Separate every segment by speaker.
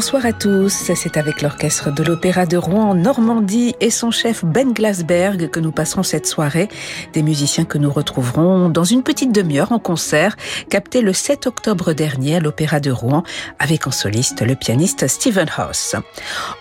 Speaker 1: Bonsoir à tous, c'est avec l'orchestre de l'Opéra de Rouen Normandie et son chef Ben Glasberg que nous passerons cette soirée. Des musiciens que nous retrouverons dans une petite demi-heure en concert, capté le 7 octobre dernier à l'Opéra de Rouen avec en soliste le pianiste Stephen House.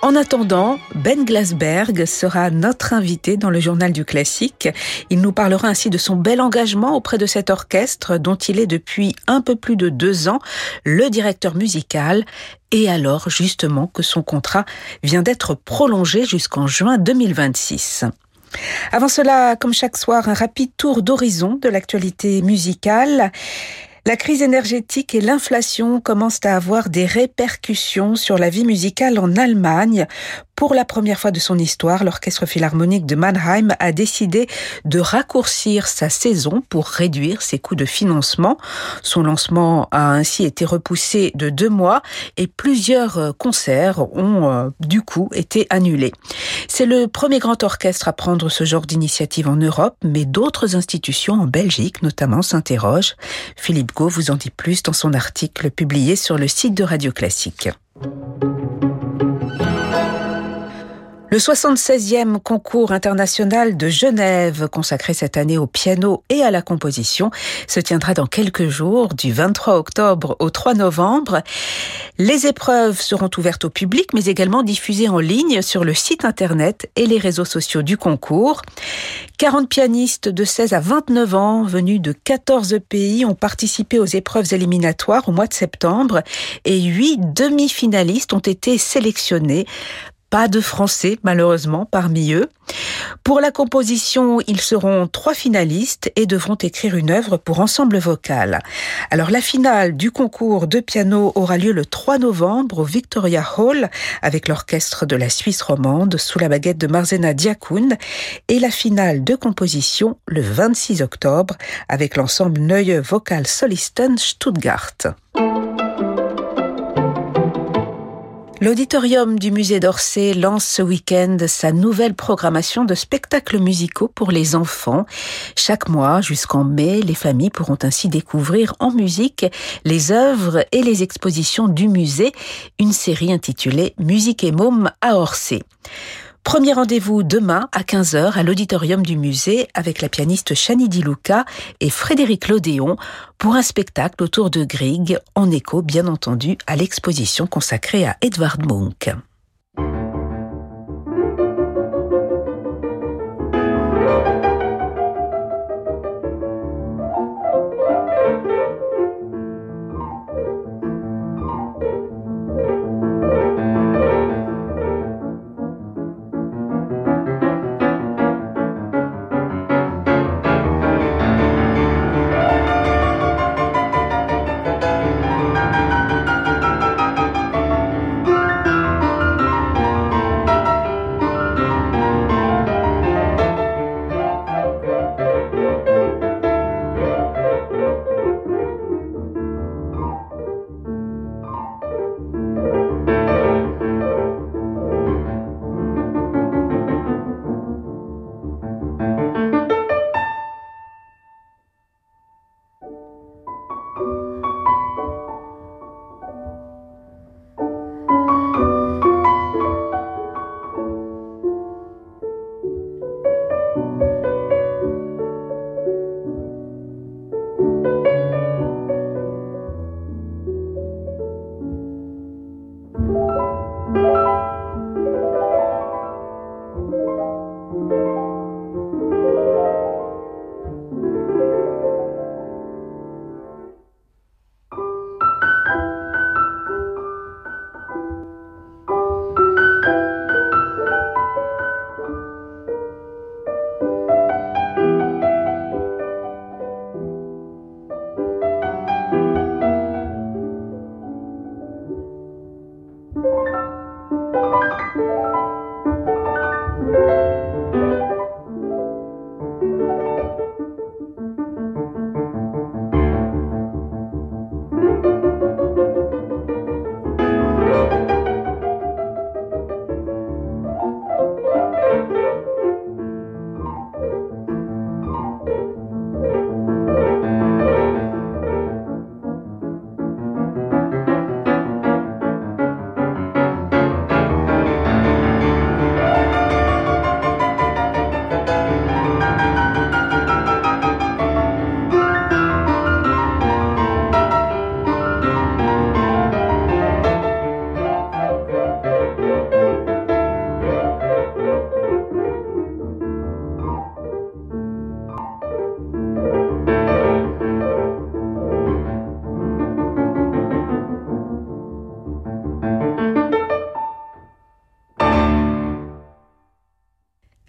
Speaker 1: En attendant, Ben Glasberg sera notre invité dans le journal du classique. Il nous parlera ainsi de son bel engagement auprès de cet orchestre dont il est depuis un peu plus de deux ans le directeur musical et alors justement que son contrat vient d'être prolongé jusqu'en juin 2026. Avant cela, comme chaque soir, un rapide tour d'horizon de l'actualité musicale. La crise énergétique et l'inflation commencent à avoir des répercussions sur la vie musicale en Allemagne. Pour la première fois de son histoire, l'Orchestre philharmonique de Mannheim a décidé de raccourcir sa saison pour réduire ses coûts de financement. Son lancement a ainsi été repoussé de deux mois et plusieurs concerts ont euh, du coup été annulés. C'est le premier grand orchestre à prendre ce genre d'initiative en Europe, mais d'autres institutions en Belgique notamment s'interrogent. Philippe Gau vous en dit plus dans son article publié sur le site de Radio Classique. Le 76e concours international de Genève, consacré cette année au piano et à la composition, se tiendra dans quelques jours, du 23 octobre au 3 novembre. Les épreuves seront ouvertes au public, mais également diffusées en ligne sur le site internet et les réseaux sociaux du concours. 40 pianistes de 16 à 29 ans, venus de 14 pays, ont participé aux épreuves éliminatoires au mois de septembre et 8 demi-finalistes ont été sélectionnés pas de français, malheureusement, parmi eux. Pour la composition, ils seront trois finalistes et devront écrire une œuvre pour ensemble vocal. Alors, la finale du concours de piano aura lieu le 3 novembre au Victoria Hall avec l'orchestre de la Suisse romande sous la baguette de Marzena Diakoun et la finale de composition le 26 octobre avec l'ensemble Neue Vocal Solisten Stuttgart. L'auditorium du musée d'Orsay lance ce week-end sa nouvelle programmation de spectacles musicaux pour les enfants. Chaque mois jusqu'en mai, les familles pourront ainsi découvrir en musique les œuvres et les expositions du musée, une série intitulée Musique et môme à Orsay. Premier rendez-vous demain à 15h à l'auditorium du musée avec la pianiste Chani Di Luca et Frédéric Lodéon pour un spectacle autour de Grieg en écho bien entendu à l'exposition consacrée à Edvard Munch.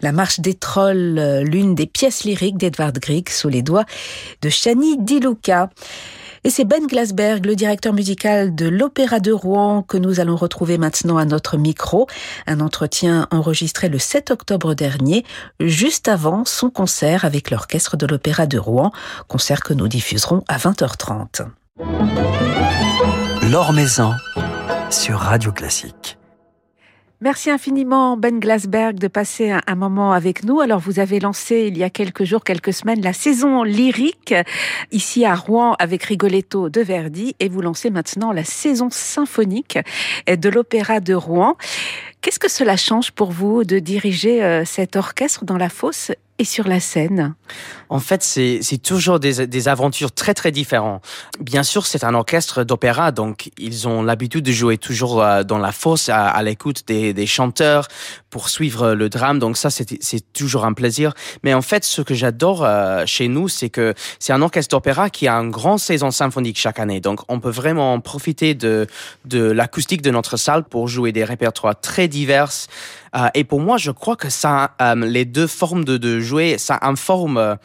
Speaker 1: La marche des trolls, euh, l'une des pièces lyriques d'Edvard Grieg sous les doigts de Shani Di Luca. Et c'est Ben Glasberg, le directeur musical de l'Opéra de Rouen, que nous allons retrouver maintenant à notre micro. Un entretien enregistré le 7 octobre dernier, juste avant son concert avec l'Orchestre de l'Opéra de Rouen, concert que nous diffuserons à 20h30.
Speaker 2: L'Or Maison sur Radio Classique.
Speaker 1: Merci infiniment Ben Glasberg de passer un, moment avec nous. Alors vous avez lancé il y a quelques jours, quelques semaines la saison lyrique ici à Rouen avec Rigoletto de Verdi et vous lancez maintenant la saison symphonique de l'Opéra de Rouen. Qu'est-ce que cela change pour vous de diriger euh, cet orchestre dans la fosse et sur la scène
Speaker 3: En fait, c'est toujours des, aventures très très différentes. Bien sûr, c'est un orchestre d'opéra, donc ils ont l'habitude de jouer toujours euh, dans la fosse, à, l'écoute des, chanteurs, pour suivre le drame. Donc ça, c'est toujours un plaisir. Mais en fait, ce que j'adore euh, chez nous, c'est que c'est un orchestre d'opéra qui a une grande saison symphonique chaque année. Donc on peut vraiment profiter de, de l'acoustique de notre salle pour jouer des répertoires très divers. Euh, et pour moi, je crois que ça, euh, les deux formes de, de jouer, ça informe. Euh,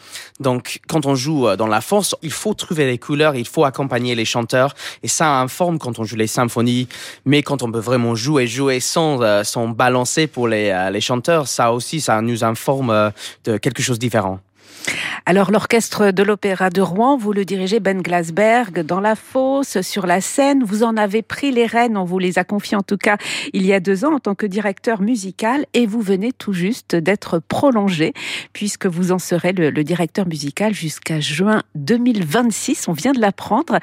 Speaker 3: donc, quand on joue dans la force, il faut trouver les couleurs, il faut accompagner les chanteurs, et ça informe quand on joue les symphonies. Mais quand on peut vraiment jouer, jouer sans, sans balancer pour les, les chanteurs, ça aussi, ça nous informe de quelque chose de différent.
Speaker 1: Alors l'orchestre de l'Opéra de Rouen, vous le dirigez Ben Glasberg dans la fosse, sur la scène. Vous en avez pris les rênes, on vous les a confiées en tout cas il y a deux ans en tant que directeur musical et vous venez tout juste d'être prolongé puisque vous en serez le, directeur musical jusqu'à juin 2026. On vient de l'apprendre.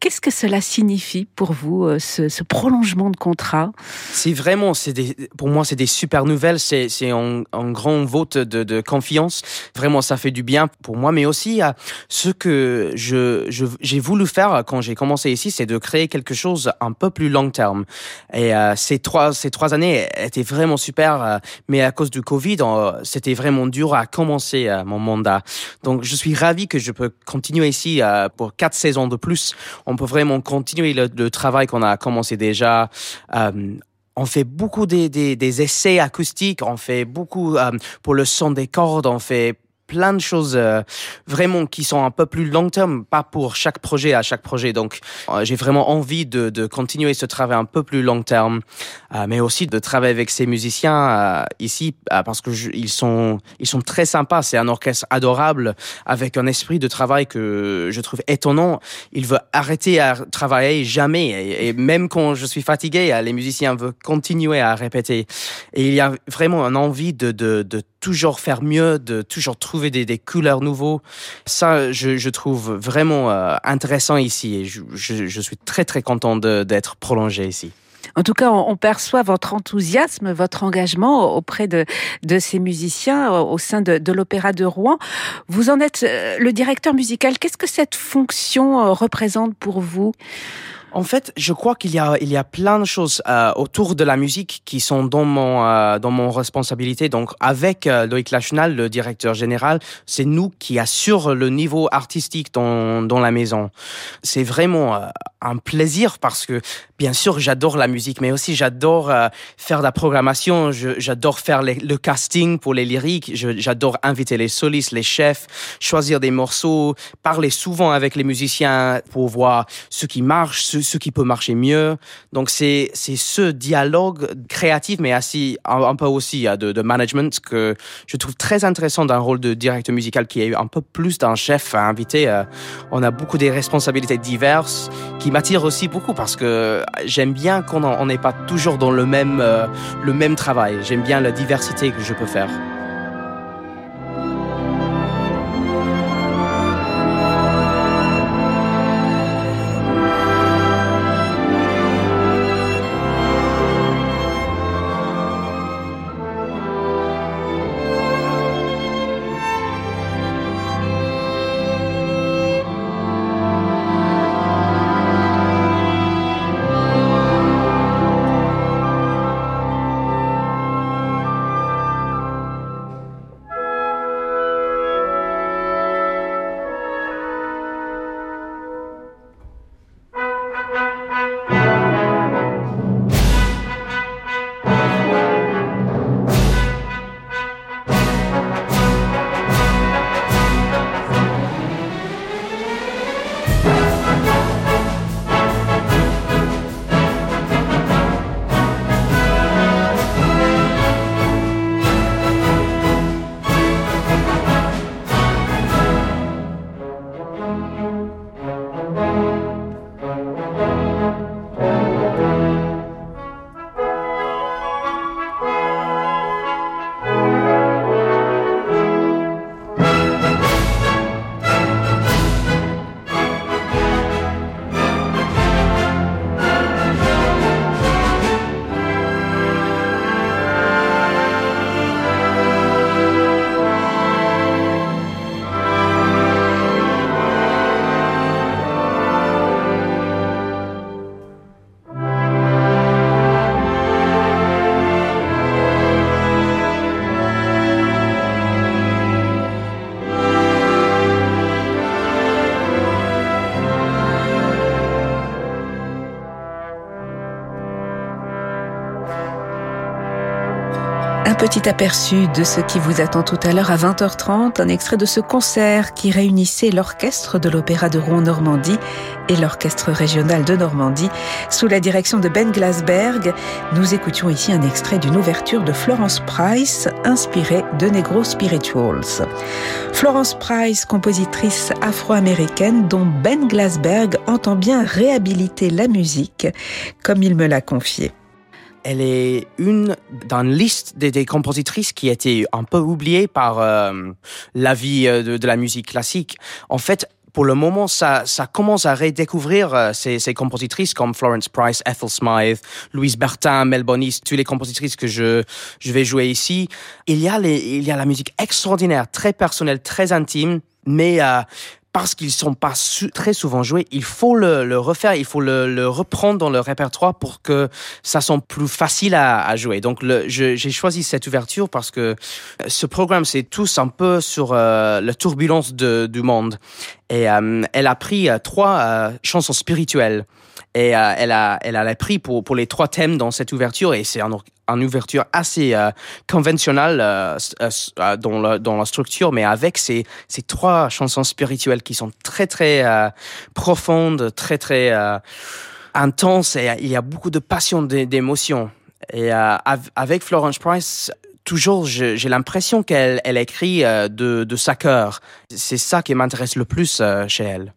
Speaker 1: Qu'est-ce que cela signifie pour vous, euh, ce, prolongement de contrat?
Speaker 3: C'est vraiment, des, pour moi, c'est des super nouvelles. C'est un, un, grand vote de, de, confiance. Vraiment, ça fait du bien pour moi, mais aussi ce que j'ai voulu faire quand j'ai commencé ici, c'est de créer quelque chose un peu plus long terme. Et euh, ces trois, ces trois années étaient vraiment super, euh, mais à cause du Covid, c'était vraiment dur à commencer mon mandat. Donc, je suis ravi que je peux continuer ici pour quatre saisons de plus on peut vraiment continuer le, travail qu'on a commencé déjà. Euh, on fait beaucoup des, essais acoustiques, on fait beaucoup euh, pour le son des cordes, on fait plein de choses euh, vraiment qui sont un peu plus long terme, pas pour chaque projet à chaque projet. Donc, euh, j'ai vraiment envie de, de, continuer ce travail un peu plus long terme, euh, mais aussi de travailler avec ces musiciens ici parce que ils sont ils sont très sympas. C'est un orchestre adorable avec un esprit de travail que je trouve étonnant. Il veut arrêter à travailler jamais et, même quand je suis fatigué, les musiciens veulent continuer à répéter. Et il y a vraiment une envie de, de, de toujours faire mieux, de toujours trouver des, des couleurs nouveaux. Ça, je, trouve vraiment euh, intéressant ici et je, suis très très content d'être prolongé ici.
Speaker 1: En tout cas, on perçoit votre enthousiasme, votre engagement auprès de, de ces musiciens au sein de, de l'Opéra de Rouen. Vous en êtes euh, le directeur musical. Qu'est-ce que cette fonction euh, représente pour vous?
Speaker 3: En fait, je crois qu'il y a il y a plein de choses euh, autour de la musique qui sont dans mon euh, dans mon responsabilité. Donc avec euh, Loïc Lachenal, le directeur général, c'est nous qui assure le niveau artistique dans dans la maison. C'est vraiment euh, un plaisir parce que bien sûr j'adore la musique, mais aussi j'adore euh, faire de la programmation. J'adore faire le casting pour les lyriques. J'adore inviter les solistes, les chefs, choisir des morceaux, parler souvent avec les musiciens pour voir ce qui marche, ce ce qui peut marcher mieux. Donc c'est c'est ce dialogue créatif, mais aussi un, peu aussi de, de, management que je trouve très intéressant d'un rôle de directeur musical qui a eu un peu plus d'un chef à inviter. Euh, on a beaucoup des responsabilités diverses qui m'attirent aussi beaucoup parce que j'aime bien qu'on n'est pas toujours dans le même euh, le même travail. J'aime bien la diversité que je peux faire.
Speaker 1: Petit aperçu de ce qui vous attend tout à l'heure à 20h30, un extrait de ce concert qui réunissait l'orchestre de l'Opéra de Rouen-Normandie et l'orchestre régional de Normandie sous la direction de Ben Glasberg. Nous écoutions ici un extrait d'une ouverture de Florence Price inspirée de Negro Spirituals. Florence Price, compositrice afro-américaine dont Ben Glasberg entend bien réhabiliter la musique comme il me l'a confié
Speaker 3: elle est une dans une liste des, compositrices qui a été un peu oubliée par euh, la vie euh, de, la musique classique. En fait, pour le moment, ça, commence à redécouvrir euh, ces, ces, compositrices comme Florence Price, Ethel Smythe, Louise Bertin, Mel Bonis, toutes les compositrices que je, je vais jouer ici. Il y a il y a la musique extraordinaire, très personnelle, très intime, mais parce qu'ils sont pas très souvent joués, il faut le, refaire, il faut le, reprendre dans le répertoire pour que ça soit plus facile à, jouer. Donc j'ai choisi cette ouverture parce que euh, ce programme c'est tous un peu sur euh, la turbulence du monde et euh, elle a pris trois chansons spirituelles et euh, elle a elle a pris pour pour les trois thèmes dans cette ouverture et c'est un, une ouverture assez euh, conventionnelle euh, dans la dans la structure mais avec ces trois chansons spirituelles qui sont très très profondes très très intenses et il y a beaucoup de passion d'émotion et avec Florence Price toujours, j'ai l'impression qu'elle elle écrit de, de sa cœur. C'est ça qui m'intéresse le plus chez elle.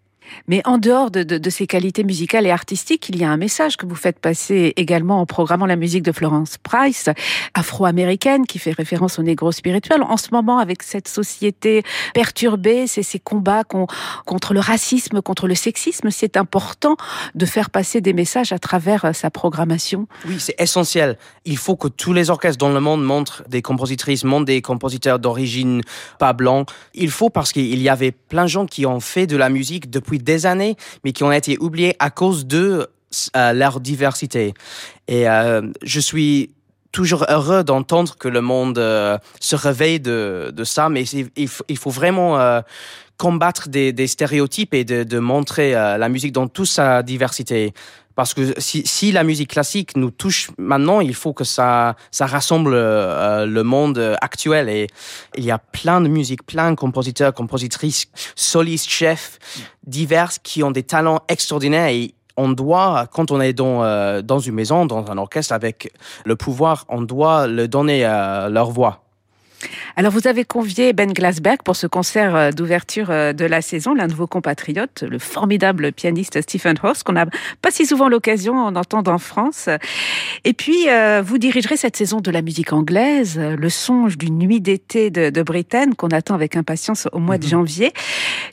Speaker 1: Mais en dehors de, de, de, ces qualités musicales et artistiques, il y a un message que vous faites passer également en programmant la musique de Florence Price, afro-américaine, qui fait référence au négro spirituel. En ce moment, avec cette société perturbée, c'est ces combats contre le racisme, contre le sexisme, c'est important de faire passer des messages à travers euh, sa programmation.
Speaker 3: Oui, c'est essentiel. Il faut que tous les orchestres dans le monde montrent des compositrices, montrent des compositeurs d'origine pas blanc. Il faut parce qu'il y avait plein de gens qui ont fait de la musique depuis des années, mais qui ont été oubliés à cause de euh, leur diversité. Et euh, je suis toujours heureux d'entendre que le monde euh, se réveille de, ça, mais il, faut vraiment combattre des, des, stéréotypes et de, de montrer la musique dans toute sa diversité. Parce que si, si, la musique classique nous touche maintenant, il faut que ça, ça rassemble euh, le monde actuel. Et il y a plein de musiques, plein de compositeurs, compositrices, solistes, chefs, divers qui ont des talents extraordinaires. Et on doit, quand on est dans, euh, dans une maison, dans un orchestre avec le pouvoir, on doit leur donner euh, leur voix.
Speaker 1: Alors vous avez convié Ben Glasberg pour ce concert euh, d'ouverture euh, de la saison, l'un de vos compatriotes, le formidable pianiste Stephen Horst, qu'on n'a pas si souvent l'occasion d'entendre en France. Et puis euh, vous dirigerez cette saison de la musique anglaise, le songe d'une nuit d'été de, de Britain qu'on attend avec impatience au mois de mhm. janvier.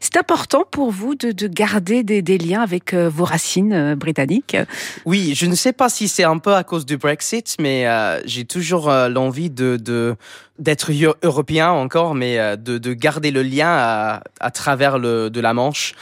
Speaker 1: C'est important pour vous de, de garder des, des, liens avec vos racines britanniques?
Speaker 3: Oui, je ne sais pas si c'est un peu à cause du Brexit, mais j'ai toujours l'envie de, de d'être européen encore, mais euh, de, de, garder le lien à, à travers le, de la Manche.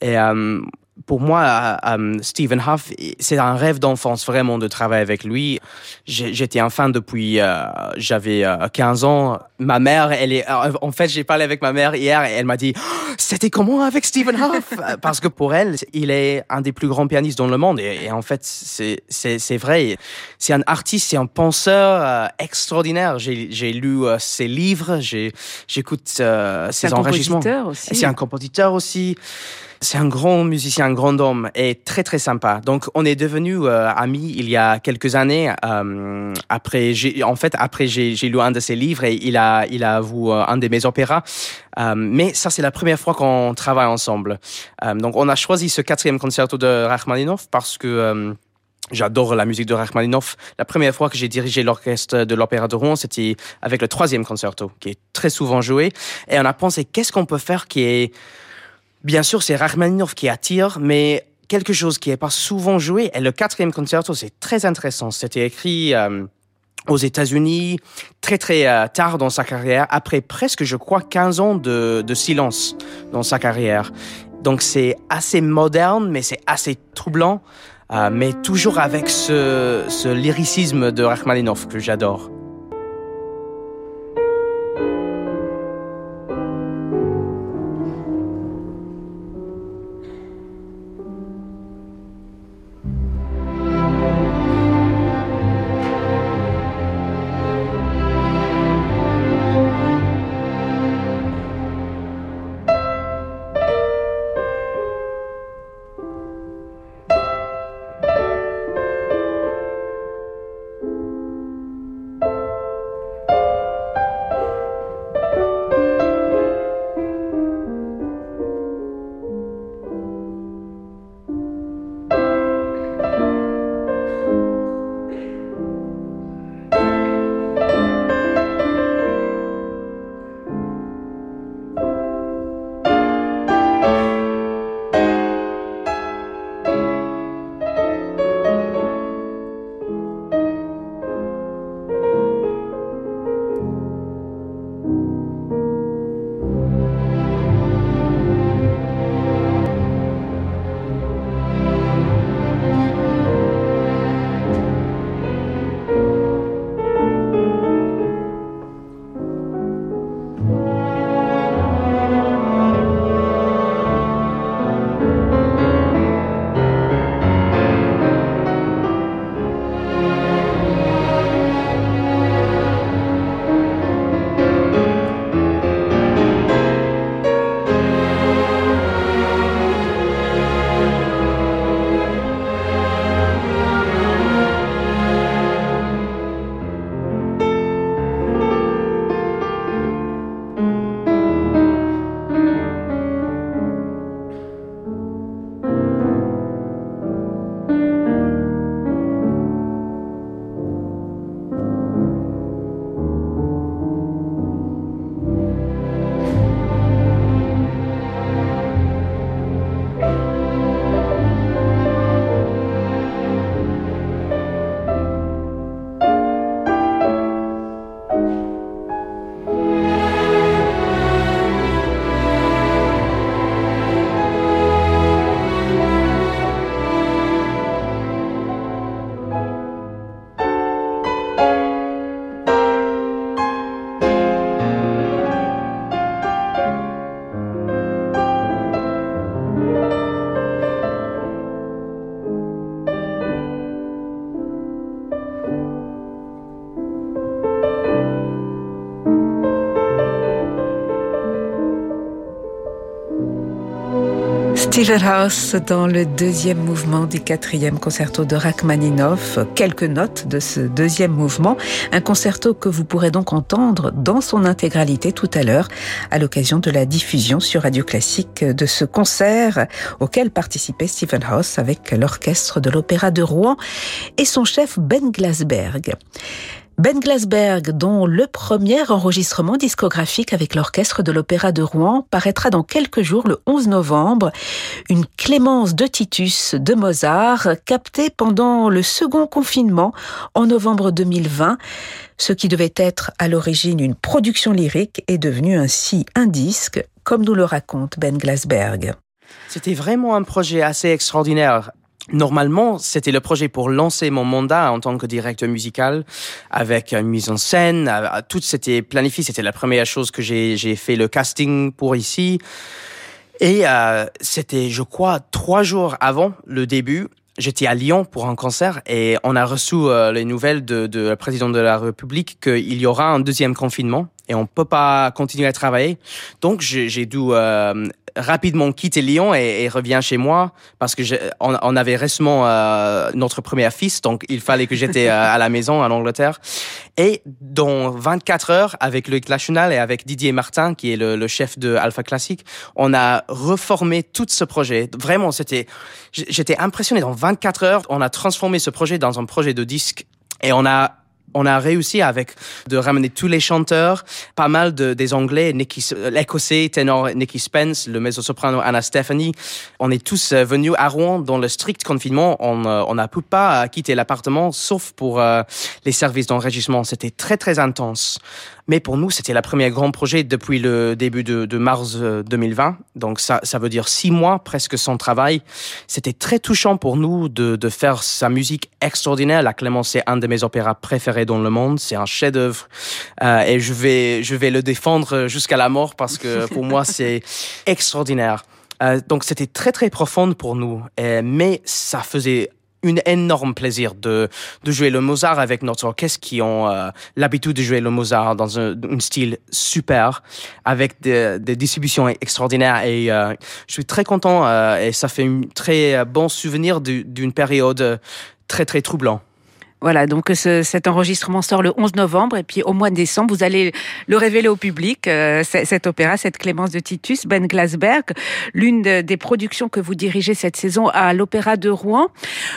Speaker 3: Et euh, pour moi, euh, euh, Stephen Huff, c'est un rêve d'enfance vraiment de travailler avec lui. J'étais un fan depuis euh, j'avais 15 ans. Ma mère, elle est en fait, j'ai parlé avec ma mère hier et elle m'a dit oh, c'était comment avec Stephen Huff parce que pour elle, il est un des plus grands pianistes dans le monde et, en fait, c'est c'est vrai. C'est un artiste, c'est un penseur extraordinaire. J'ai lu ses livres, j'écoute ses enregistrements. C'est un compositeur aussi. C'est un grand musicien, un grand homme et très très sympa. Donc on est devenus euh, amis il y a quelques années. Euh, après, en fait, après j'ai, lu un de ses livres et il a il a vu euh, un de mes opéras. Euh, mais ça c'est la première fois qu'on travaille ensemble. donc on a choisi ce quatrième concerto de Rachmaninoff parce que J'adore la musique de Rachmaninoff. La première fois que j'ai dirigé l'orchestre de l'Opéra de Rouen, c'était avec le troisième concerto, qui est très souvent joué. Et on a pensé, qu'est-ce qu'on peut faire qui est Bien sûr, c'est Rachmaninoff qui attire, mais quelque chose qui n'est pas souvent joué. Et le quatrième concerto, c'est très intéressant. C'était écrit euh, aux États-Unis très très euh, tard dans sa carrière, après presque, je crois, 15 ans de, de silence dans sa carrière. Donc c'est assez moderne, mais c'est assez troublant, euh, mais toujours avec ce, ce lyricisme de Rachmaninoff que j'adore.
Speaker 1: Stephen House dans le deuxième mouvement du quatrième concerto de Rachmaninoff. Quelques notes de ce deuxième mouvement. Un concerto que vous pourrez donc entendre dans son intégralité tout à l'heure à l'occasion de la diffusion sur Radio Classique de ce concert auquel participait Stephen House avec l'orchestre de l'Opéra de Rouen et son chef Ben Glasberg. Ben Glasberg, dont le premier enregistrement discographique avec l'orchestre de l'Opéra de Rouen paraîtra dans quelques jours, le 11 novembre, une Clémence de Titus de Mozart, captée pendant le second confinement en novembre 2020. Ce qui devait être à l'origine une production lyrique est devenu ainsi un disque, comme nous le raconte Ben Glasberg.
Speaker 3: C'était vraiment un projet assez extraordinaire. Normalement, c'était le projet pour lancer mon mandat en tant que directeur musical, avec une mise en scène, tout c'était planifié. C'était la première chose que j'ai fait le casting pour ici. Et euh, c'était, je crois, trois jours avant le début. J'étais à Lyon pour un concert et on a reçu euh, les nouvelles de, de la présidente de la République qu'il y aura un deuxième confinement et on peut pas continuer à travailler. Donc j'ai dû euh, rapidement quitter Lyon et, et revient chez moi parce que on, avait récemment euh, notre premier fils, donc il fallait que j'étais euh, à la maison en Angleterre. Et dans 24 heures, avec Loïc National et avec Didier Martin, qui est le, le chef de Alpha Classic, on a reformé tout ce projet. Vraiment, c'était, j'étais impressionné. Dans 24 heures, on a transformé ce projet dans un projet de disque et on a on a réussi avec de ramener tous les chanteurs, pas mal de, des Anglais, l'écossais ténor Nicky Spence, le mezzo-soprano Anna Stephanie. On est tous euh, venus à Rouen dans le strict confinement. On euh, n'a pu pas quitter l'appartement sauf pour euh, les services d'enregistrement. C'était très très intense. Mais pour nous, c'était le premier grand projet depuis le début de, de mars 2020. Euh, Donc ça, ça veut dire six mois presque sans travail. C'était très touchant pour nous de, de faire sa musique extraordinaire. La Clémence, c'est un de mes opéras préférés dans le monde. C'est un chef-d'œuvre euh, et je vais, je vais le défendre jusqu'à la mort parce que pour moi, c'est extraordinaire. Euh, donc c'était très très profond pour nous, mais ça faisait une énorme plaisir de, de jouer le Mozart avec notre orchestre qui ont euh, l'habitude de jouer le Mozart dans un, style super, avec des, des distributions extraordinaires. Et euh, je suis très content euh, et ça fait un très bon souvenir d'une période très très troublante.
Speaker 1: Voilà, donc ce, cet enregistrement sort le 11 novembre et puis au mois de décembre, vous allez le révéler au public, euh, cet opéra, cette Clémence de Titus, Ben Glasberg, l'une des productions que vous dirigez cette saison à l'Opéra de Rouen.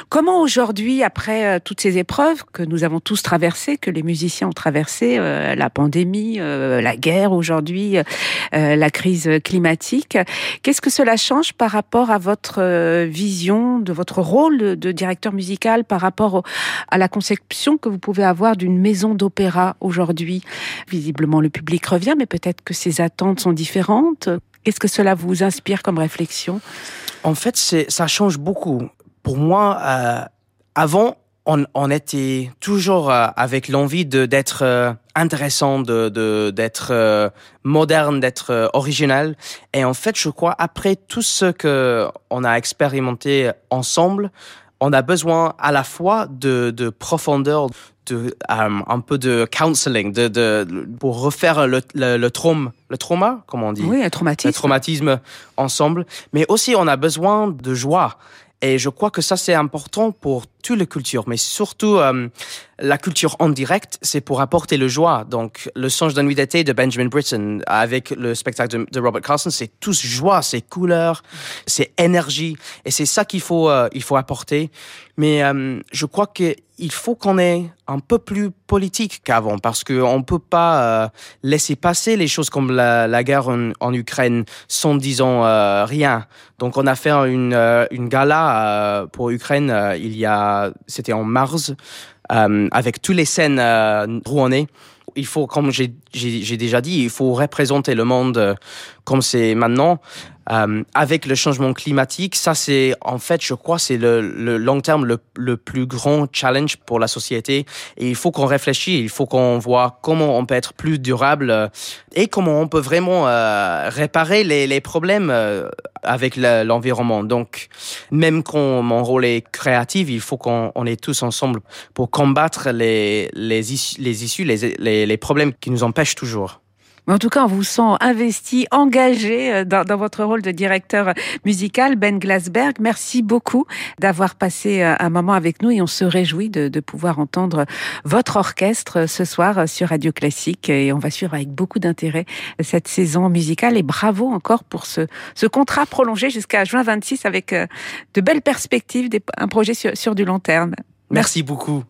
Speaker 1: Comment aujourd'hui, après euh, toutes ces épreuves que nous avons tous traversées, que les musiciens ont traversées, euh, la pandémie, la guerre aujourd'hui, la crise climatique, qu'est-ce que cela change par rapport à votre vision de votre rôle de directeur musical, par rapport à la conception que vous pouvez avoir d'une maison d'opéra aujourd'hui. Visiblement, le public revient, mais peut-être que ses attentes sont différentes. Qu'est-ce que cela vous inspire comme réflexion?
Speaker 3: En fait, ça change beaucoup. Pour moi, euh, avant, on, était toujours euh, avec l'envie d'être euh, intéressant, de d'être moderne, d'être original. Et en fait, je crois après tout ce que on a expérimenté ensemble, on a besoin à la fois de, de profondeur, de um, un peu de counseling, de, de pour refaire le, le, le trauma, le trauma, comment on dit?
Speaker 1: Oui, un traumatisme.
Speaker 3: Le traumatisme ensemble, mais aussi on a besoin de joie. Et je crois que ça c'est important pour toutes les cultures, mais surtout euh, la culture en direct, c'est pour apporter le joie. Donc, le songe d'un nuit d'été de Benjamin Britten avec le spectacle de, Robert Carson, c'est tous joie, c'est couleur, c'est énergie, et c'est ça qu'il faut euh, il faut apporter. Mais euh, je crois que il faut qu'on ait un peu plus politique qu'avant parce qu'on ne peut pas laisser passer les choses comme la, guerre en, Ukraine sans euh, rien. Donc on a fait une gala pour Ukraine il y a c'était en mars, euh, avec toutes les scènes euh, rouennais. Il faut, comme j'ai déjà dit, il faut représenter le monde euh, comme c'est maintenant. Euh, avec le changement climatique, ça c'est en fait, je crois, c'est le, long terme le, plus grand challenge pour la société. Et il faut qu'on réfléchisse, il faut qu'on voit comment on peut être plus durable euh, et comment on peut vraiment réparer les, problèmes avec l'environnement. Donc, même quand mon rôle est créatif, il faut qu'on on est tous ensemble pour combattre les, issues, les problèmes qui nous empêchent toujours.
Speaker 1: Mais en tout cas, on vous sent investi, engagé euh, dans, dans votre rôle de directeur musical, Ben Glasberg. Merci beaucoup d'avoir passé euh, un moment avec nous et on se réjouit de, de pouvoir entendre votre orchestre ce soir sur Radio Classique et on va suivre avec beaucoup d'intérêt cette saison musicale et bravo encore pour ce, ce contrat prolongé jusqu'à juin 26 avec euh, de belles perspectives, un projet sur, sur du long terme.
Speaker 3: Merci beaucoup.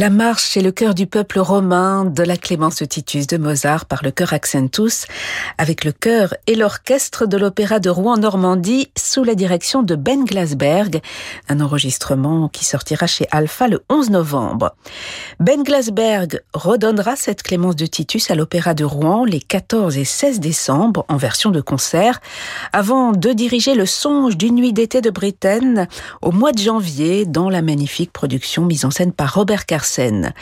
Speaker 1: La marche chez le cœur du peuple romain de la Clémence Titus de Mozart par le chœur Accentus, avec le chœur et l'orchestre de l'Opéra de Rouen Normandie sous la direction de Ben Glasberg, un enregistrement qui sortira chez Alpha le 11 novembre. Ben Glasberg redonnera cette Clémence de Titus à l'Opéra de Rouen les 14 et 16 décembre en version de concert, avant de diriger le songe d'une nuit d'été de Britaine au mois de janvier dans la magnifique production mise en scène par Robert scène.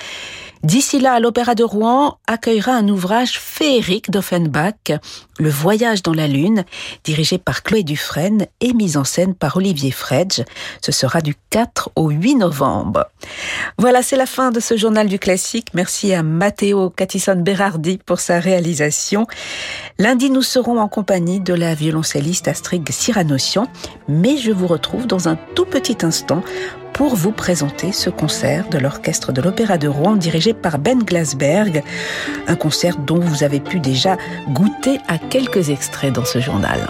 Speaker 1: D'ici là, l'Opéra de Rouen accueillera un ouvrage féerique d'Offenbach, Le Voyage dans la Lune, dirigé par Chloé Dufresne et mis en scène par Olivier Fredge. Ce sera du 4 au 8 novembre. Voilà, c'est la fin de ce journal du classique. Merci à Matteo Catison Berardi pour sa réalisation. Lundi, nous serons en compagnie de la violoncelliste Astrid Cyranossian, mais je vous retrouve dans un tout petit instant pour vous présenter ce concert de l'orchestre de l'Opéra de Rouen dirigé par Ben Glasberg, un concert dont vous avez pu déjà goûter à quelques extraits dans ce journal.